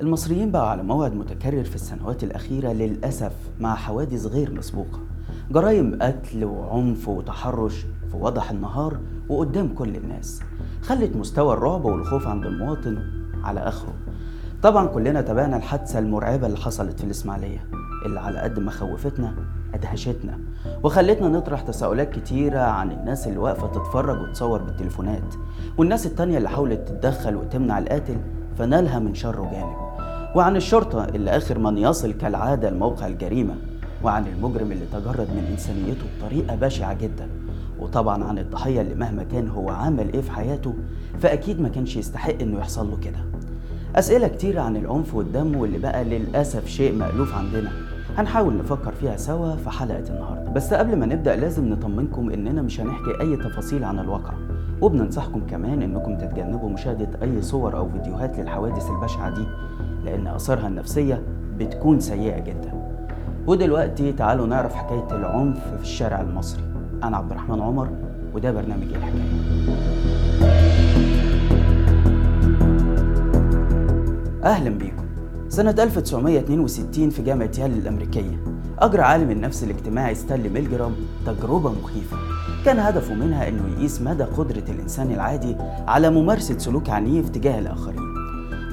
المصريين بقوا على موعد متكرر في السنوات الأخيرة للأسف مع حوادث غير مسبوقة. جرائم قتل وعنف وتحرش في وضح النهار وقدام كل الناس. خلت مستوى الرعب والخوف عند المواطن على آخره. طبعا كلنا تابعنا الحادثة المرعبة اللي حصلت في الإسماعيلية اللي على قد ما خوفتنا أدهشتنا. وخلتنا نطرح تساؤلات كتيرة عن الناس اللي واقفة تتفرج وتصور بالتليفونات والناس التانية اللي حاولت تتدخل وتمنع القاتل فنالها من شره جانب. وعن الشرطة اللي آخر من يصل كالعادة لموقع الجريمة وعن المجرم اللي تجرد من إنسانيته بطريقة بشعة جدا. وطبعا عن الضحية اللي مهما كان هو عمل إيه في حياته فأكيد ما كانش يستحق إنه يحصل له كده. أسئلة كتيرة عن العنف والدم واللي بقى للأسف شيء مألوف عندنا. هنحاول نفكر فيها سوا في حلقة النهاردة. بس قبل ما نبدأ لازم نطمنكم إننا مش هنحكي أي تفاصيل عن الواقع. وبننصحكم كمان إنكم تتجنبوا مشاهدة أي صور أو فيديوهات للحوادث البشعة دي. لأن آثارها النفسية بتكون سيئة جدا. ودلوقتي تعالوا نعرف حكاية العنف في الشارع المصري. أنا عبد الرحمن عمر وده برنامج الحكاية. أهلا بيكم. سنة 1962 في جامعة يال الأمريكية أجرى عالم النفس الاجتماعي ستانلي ميلجرام تجربة مخيفة. كان هدفه منها أنه يقيس مدى قدرة الإنسان العادي على ممارسة سلوك عنيف تجاه الآخرين.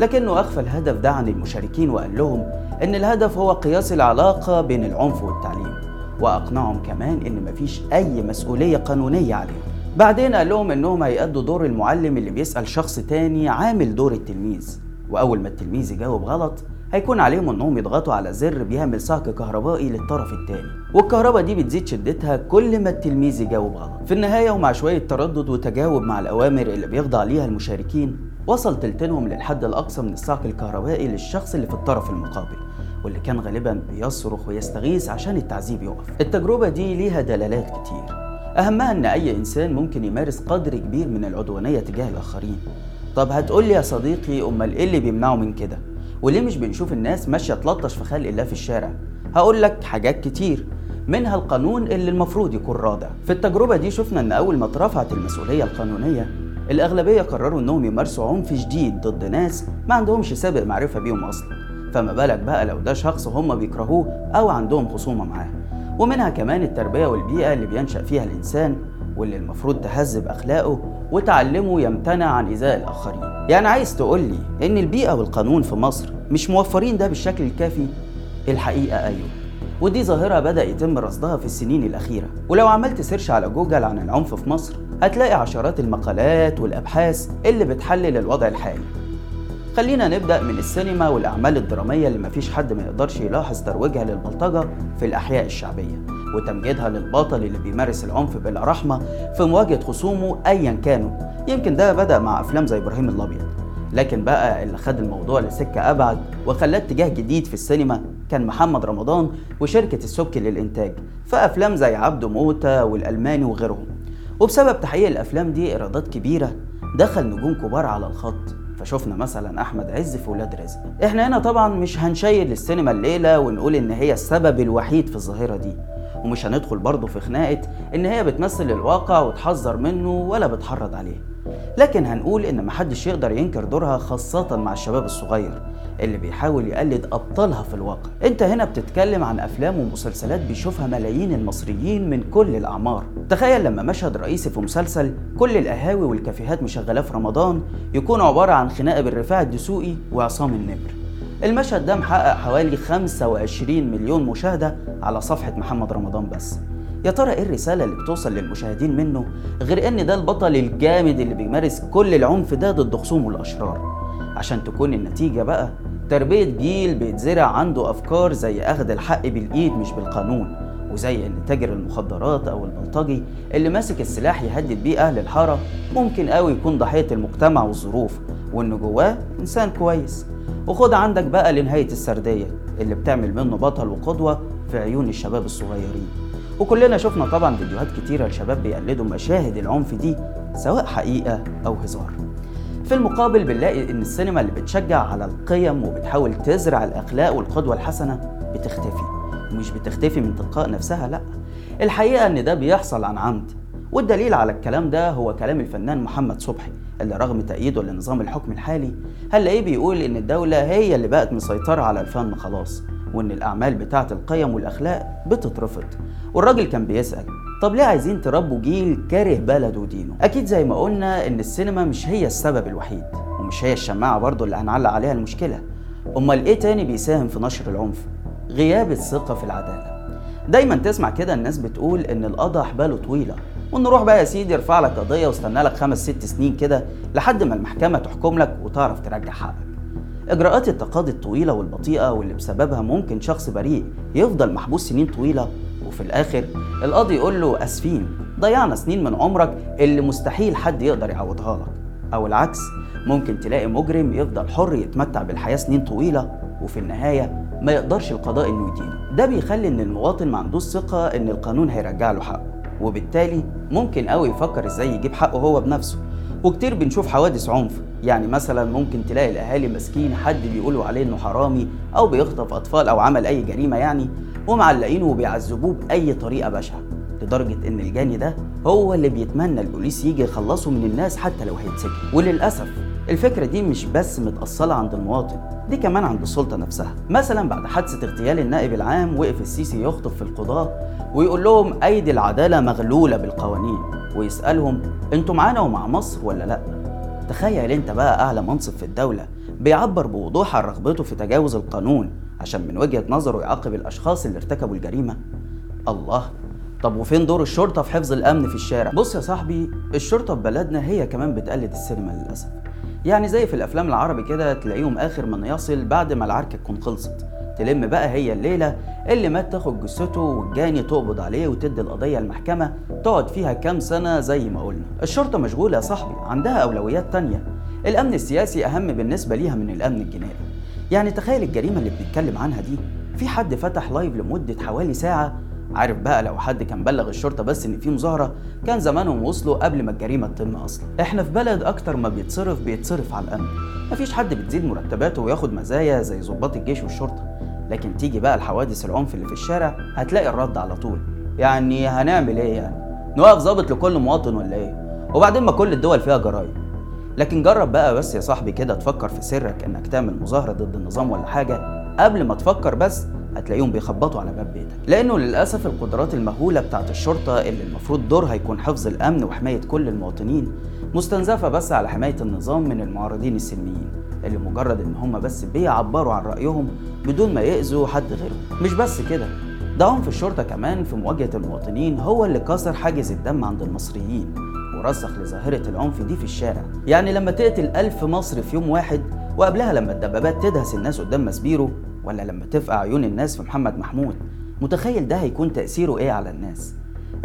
لكنه أخفى الهدف ده عن المشاركين وقال لهم إن الهدف هو قياس العلاقة بين العنف والتعليم. وأقنعهم كمان إن مفيش أي مسؤولية قانونية عليهم. بعدين قال لهم إنهم هيأدوا دور المعلم اللي بيسأل شخص تاني عامل دور التلميذ. وأول ما التلميذ يجاوب غلط هيكون عليهم إنهم يضغطوا على زر بيعمل صعق كهربائي للطرف الثاني والكهرباء دي بتزيد شدتها كل ما التلميذ يجاوب غلط. في النهاية ومع شوية تردد وتجاوب مع الأوامر اللي بيخضع ليها المشاركين وصل تلتينهم للحد الأقصى من الصعق الكهربائي للشخص اللي في الطرف المقابل واللي كان غالبا بيصرخ ويستغيث عشان التعذيب يقف. التجربة دي ليها دلالات كتير. أهمها إن أي إنسان ممكن يمارس قدر كبير من العدوانية تجاه الآخرين. طب هتقول لي يا صديقي أمال إيه اللي بيمنعه من كده؟ وليه مش بنشوف الناس ماشية تلطش في خلق الله في الشارع؟ هقول لك حاجات كتير. منها القانون اللي المفروض يكون رادع. في التجربة دي شفنا إن أول ما اترفعت المسؤولية القانونية الأغلبية قرروا إنهم يمارسوا عنف شديد ضد ناس ما عندهمش سابق معرفة بيهم أصلا. فما بالك بقى لو ده شخص هم بيكرهوه أو عندهم خصومة معاه. ومنها كمان التربية والبيئة اللي بينشأ فيها الإنسان واللي المفروض تهذب أخلاقه وتعلمه يمتنع عن إيذاء الآخرين. يعني عايز تقول لي إن البيئة والقانون في مصر مش موفرين ده بالشكل الكافي؟ الحقيقة أيوه. ودي ظاهرة بدأ يتم رصدها في السنين الأخيرة. ولو عملت search على جوجل عن العنف في مصر هتلاقي عشرات المقالات والأبحاث اللي بتحلل الوضع الحالي. خلينا نبدأ من السينما والأعمال الدرامية اللي مفيش حد ما يقدرش يلاحظ ترويجها للبلطجة في الأحياء الشعبية وتمجيدها للبطل اللي بيمارس العنف بلا رحمة في مواجهة خصومه ايا كانوا. يمكن ده بدأ مع أفلام زي إبراهيم الأبيض. لكن بقى اللي خد الموضوع لسكة أبعد وخلاه اتجاه جديد في السينما كان محمد رمضان وشركة السبكي للإنتاج في افلام زي عبده موته والألماني وغيرهم. وبسبب تحقيق الأفلام دي إيرادات كبيرة دخل نجوم كبار على الخط. فشفنا مثلا أحمد عز في ولاد رزق. إحنا هنا طبعا مش هنشيل السينما الليلة ونقول إن هي السبب الوحيد في الظاهرة دي. ومش هندخل برضه في خناقة إن هي بتمثل الواقع وتحذر منه ولا بتحرض عليه. لكن هنقول إن محدش يقدر ينكر دورها خاصة مع الشباب الصغير. اللي بيحاول يقلد أبطالها في الواقع. انت هنا بتتكلم عن أفلام ومسلسلات بيشوفها ملايين المصريين من كل الأعمار. تخيل لما مشهد رئيسي في مسلسل كل القهاوي والكافيهات مشغلاه في رمضان يكون عبارة عن خناقة بالرفاع الدسوقي وعصام النمر. المشهد ده محقق حوالي 25 مليون مشاهدة على صفحة محمد رمضان بس. يا ترى إيه الرسالة اللي بتوصل للمشاهدين منه غير إن ده البطل الجامد اللي بيمارس كل العنف ده ضد خصومه الأشرار؟ عشان تكون النتيجة بقى تربية جيل بيتزرع عنده أفكار زي أخذ الحق بالإيد مش بالقانون وزي إن تاجر المخدرات أو البلطجي اللي ماسك السلاح يهدد بيه أهل الحارة ممكن قوي يكون ضحية المجتمع والظروف وان جواه إنسان كويس. وخد عندك بقى لنهاية السردية اللي بتعمل منه بطل وقدوة في عيون الشباب الصغيرين. وكلنا شفنا طبعا فيديوهات كتيرة لشباب بيقلدوا مشاهد العنف دي سواء حقيقة أو هزار. في المقابل بنلاقي إن السينما اللي بتشجع على القيم وبتحاول تزرع الأخلاق والقدوة الحسنة بتختفي. ومش بتختفي من تلقاء نفسها لأ. الحقيقة إن ده بيحصل عن عمد والدليل على الكلام ده هو كلام الفنان محمد صبحي اللي رغم تأييده لنظام الحكم الحالي هنلاقيه بيقول إن الدولة هي اللي بقت مسيطرة على الفن خلاص وإن الأعمال بتاعة القيم والأخلاق بتترفض. والراجل كان بيسأل طب ليه عايزين تربوا جيل كاره بلده ودينه؟ أكيد زي ما قلنا إن السينما مش هي السبب الوحيد ومش هي الشماعة برضه اللي هنعلق عليها المشكلة أمال إيه تاني بيساهم في نشر العنف؟ غياب الثقة في العدالة دايما تسمع كده الناس بتقول إن القضاء أحباله طويلة ونروح بقى يا سيدي ارفع لك قضية واستنى لك خمس ست سنين كده لحد ما المحكمة تحكم لك وتعرف ترجع حقك إجراءات التقاضي الطويلة والبطيئة واللي بسببها ممكن شخص بريء يفضل محبوس سنين طويلة وفي الآخر القاضي يقول له أسفين ضيعنا سنين من عمرك اللي مستحيل حد يقدر يعوضها لك. أو العكس ممكن تلاقي مجرم يفضل حر يتمتع بالحياة سنين طويلة وفي النهاية ما يقدرش القضاء إنه يدينه. ده بيخلي إن المواطن ما عندوش ثقة إن القانون هيرجع له حقه. وبالتالي ممكن قوي يفكر إزاي يجيب حقه هو بنفسه. وكتير بنشوف حوادث عنف. يعني مثلا ممكن تلاقي الأهالي ماسكين حد بيقولوا عليه إنه حرامي أو بيخطف أطفال أو عمل أي جريمة يعني. ومعلقينه وبيعذبوه بأي طريقة بشعة لدرجة إن الجاني ده هو اللي بيتمنى البوليس يجي يخلصه من الناس حتى لو هيتسجن. وللأسف الفكرة دي مش بس متأصلة عند المواطن دي كمان عند السلطة نفسها. مثلا بعد حادثة اغتيال النائب العام وقف السيسي يخطب في القضاه ويقول لهم أيدي العدالة مغلولة بالقوانين ويسألهم أنتوا معانا ومع مصر ولا لأ؟ تخيل أنت بقى أعلى منصب في الدولة بيعبر بوضوح عن رغبته في تجاوز القانون عشان من وجهة نظره يعاقب الأشخاص اللي ارتكبوا الجريمة؟ الله. طب وفين دور الشرطة في حفظ الأمن في الشارع؟ بص يا صاحبي الشرطة في بلدنا هي كمان بتقلد السينما للأسف. يعني زي في الأفلام العربي كده تلاقيهم آخر من يصل بعد ما العركة تكون خلصت. تلم بقى هي الليلة اللي مات تاخد جثته والجاني تقبض عليه وتدي القضية المحكمة تقعد فيها كام سنة زي ما قلنا. الشرطة مشغولة يا صاحبي عندها أولويات تانية. الأمن السياسي أهم بالنسبة ليها من الأمن الجنائي. يعني تخيل الجريمة اللي بنتكلم عنها دي في حد فتح لايف لمدة حوالي ساعة عارف بقى لو حد كان بلغ الشرطة بس إن في مظاهرة كان زمانهم وصلوا قبل ما الجريمة تتم أصلا. إحنا في بلد أكتر ما بيتصرف بيتصرف على الأمن. مفيش حد بتزيد مرتباته وياخد مزايا زي ضباط الجيش والشرطة. لكن تيجي بقى الحوادث العنف اللي في الشارع هتلاقي الرد على طول. يعني هنعمل إيه يعني؟ نوقف ظابط لكل مواطن ولا إيه؟ وبعدين ما كل الدول فيها جرايم. لكن جرب بقى بس يا صاحبي كده تفكر في سرك إنك تعمل مظاهرة ضد النظام ولا حاجة. قبل ما تفكر بس هتلاقيهم بيخبطوا على باب بيتك. لأنه للأسف القدرات المهولة بتاعت الشرطة اللي المفروض دورها يكون حفظ الأمن وحماية كل المواطنين مستنزفة بس على حماية النظام من المعارضين السلميين اللي مجرد إن هم بس بيعبروا عن رأيهم بدون ما يأذوا حد غيرهم. مش بس كده ده عنف الشرطة كمان في مواجهة المواطنين هو اللي كسر حاجز الدم عند المصريين. ورسخ لظاهرة العنف دي في الشارع. يعني لما تقتل ألف مصري في يوم واحد وقبلها لما الدبابات تدهس الناس قدام مسبيرو ولا لما تفقع عيون الناس في محمد محمود. متخيل ده هيكون تأثيره إيه على الناس؟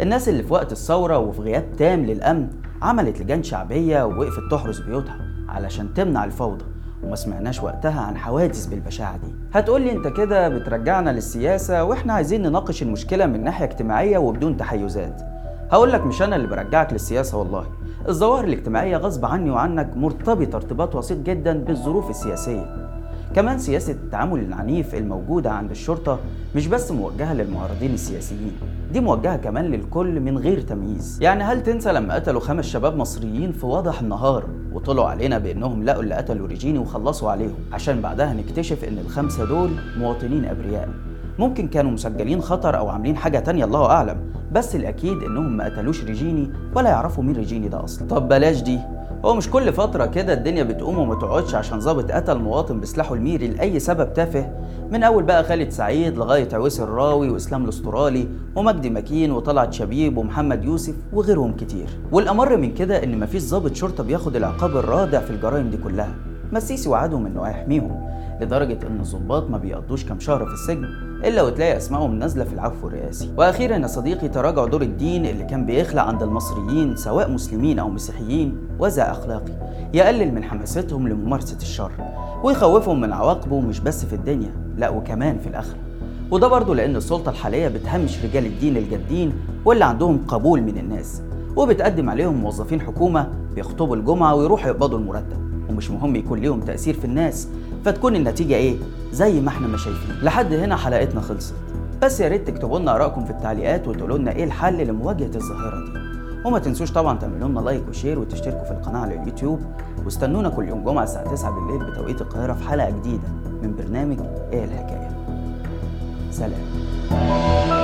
الناس اللي في وقت الثورة وفي غياب تام للأمن عملت لجان شعبية ووقفت تحرس بيوتها علشان تمنع الفوضى. وما سمعناش وقتها عن حوادث بالبشاعة دي. هتقولي أنت كده بترجعنا للسياسة وإحنا عايزين نناقش المشكلة من ناحية اجتماعية وبدون تحيزات. هقول لك مش أنا اللي برجعك للسياسة والله. الظواهر الاجتماعية غصب عني وعنك مرتبطة ارتباط وسيط جدا بالظروف السياسية. كمان سياسة التعامل العنيف الموجودة عند الشرطة مش بس موجهة للمعارضين السياسيين دي موجهة كمان للكل من غير تمييز. يعني هل تنسى لما قتلوا خمس شباب مصريين في وضح النهار وطلعوا علينا بأنهم لقوا اللي قتلوا ريجيني وخلصوا عليهم؟ عشان بعدها نكتشف إن الخمسة دول مواطنين أبرياء. ممكن كانوا مسجلين خطر أو عاملين حاجة تانية الله أعلم. بس الأكيد إنهم ما قتلوش ريجيني ولا يعرفوا مين ريجيني ده أصلا. طب بلاش دي. هو مش كل فترة كده الدنيا بتقوم وما تقعدش عشان ظابط قتل مواطن بسلاحه الميري لأي سبب تافه؟ من أول بقى خالد سعيد لغاية عويس الراوي وإسلام الاسترالي ومجدي مكين وطلعت شبيب ومحمد يوسف وغيرهم كتير. والأمر من كده إن مفيش ظابط شرطة بياخد العقاب الرادع في الجرائم دي كلها. ما السيسي وعدهم إنه هيحميهم لدرجة إن الظباط ما بيقضوش كام شهر في السجن. إلا وتلاقي أسمائهم نازلة في العفو الرئاسي. وأخيرا يا صديقي تراجع دور الدين اللي كان بيخلق عند المصريين سواء مسلمين أو مسيحيين وزع أخلاقي. يقلل من حماستهم لممارسة الشر ويخوفهم من عواقبه مش بس في الدنيا لا وكمان في الآخرة. وده برضه لأن السلطة الحالية بتهمش رجال الدين الجادين واللي عندهم قبول من الناس. وبتقدم عليهم موظفين حكومة بيخطبوا الجمعة ويروحوا يقبضوا المرتب. ومش مهم يكون ليهم تأثير في الناس فتكون النتيجة إيه؟ زي ما إحنا ما شايفين. لحد هنا حلقتنا خلصت. بس يا ريت تكتبوا لنا آرائكم في التعليقات وتقولوا لنا إيه الحل لمواجهة الظاهرة دي. وما تنسوش طبعا تعملوا لنا like و share وتشتركوا في القناة على اليوتيوب. واستنونا كل يوم جمعة الساعة 9 بالليل بتوقيت القاهرة في حلقة جديدة من برنامج إيه الحكاية. سلام.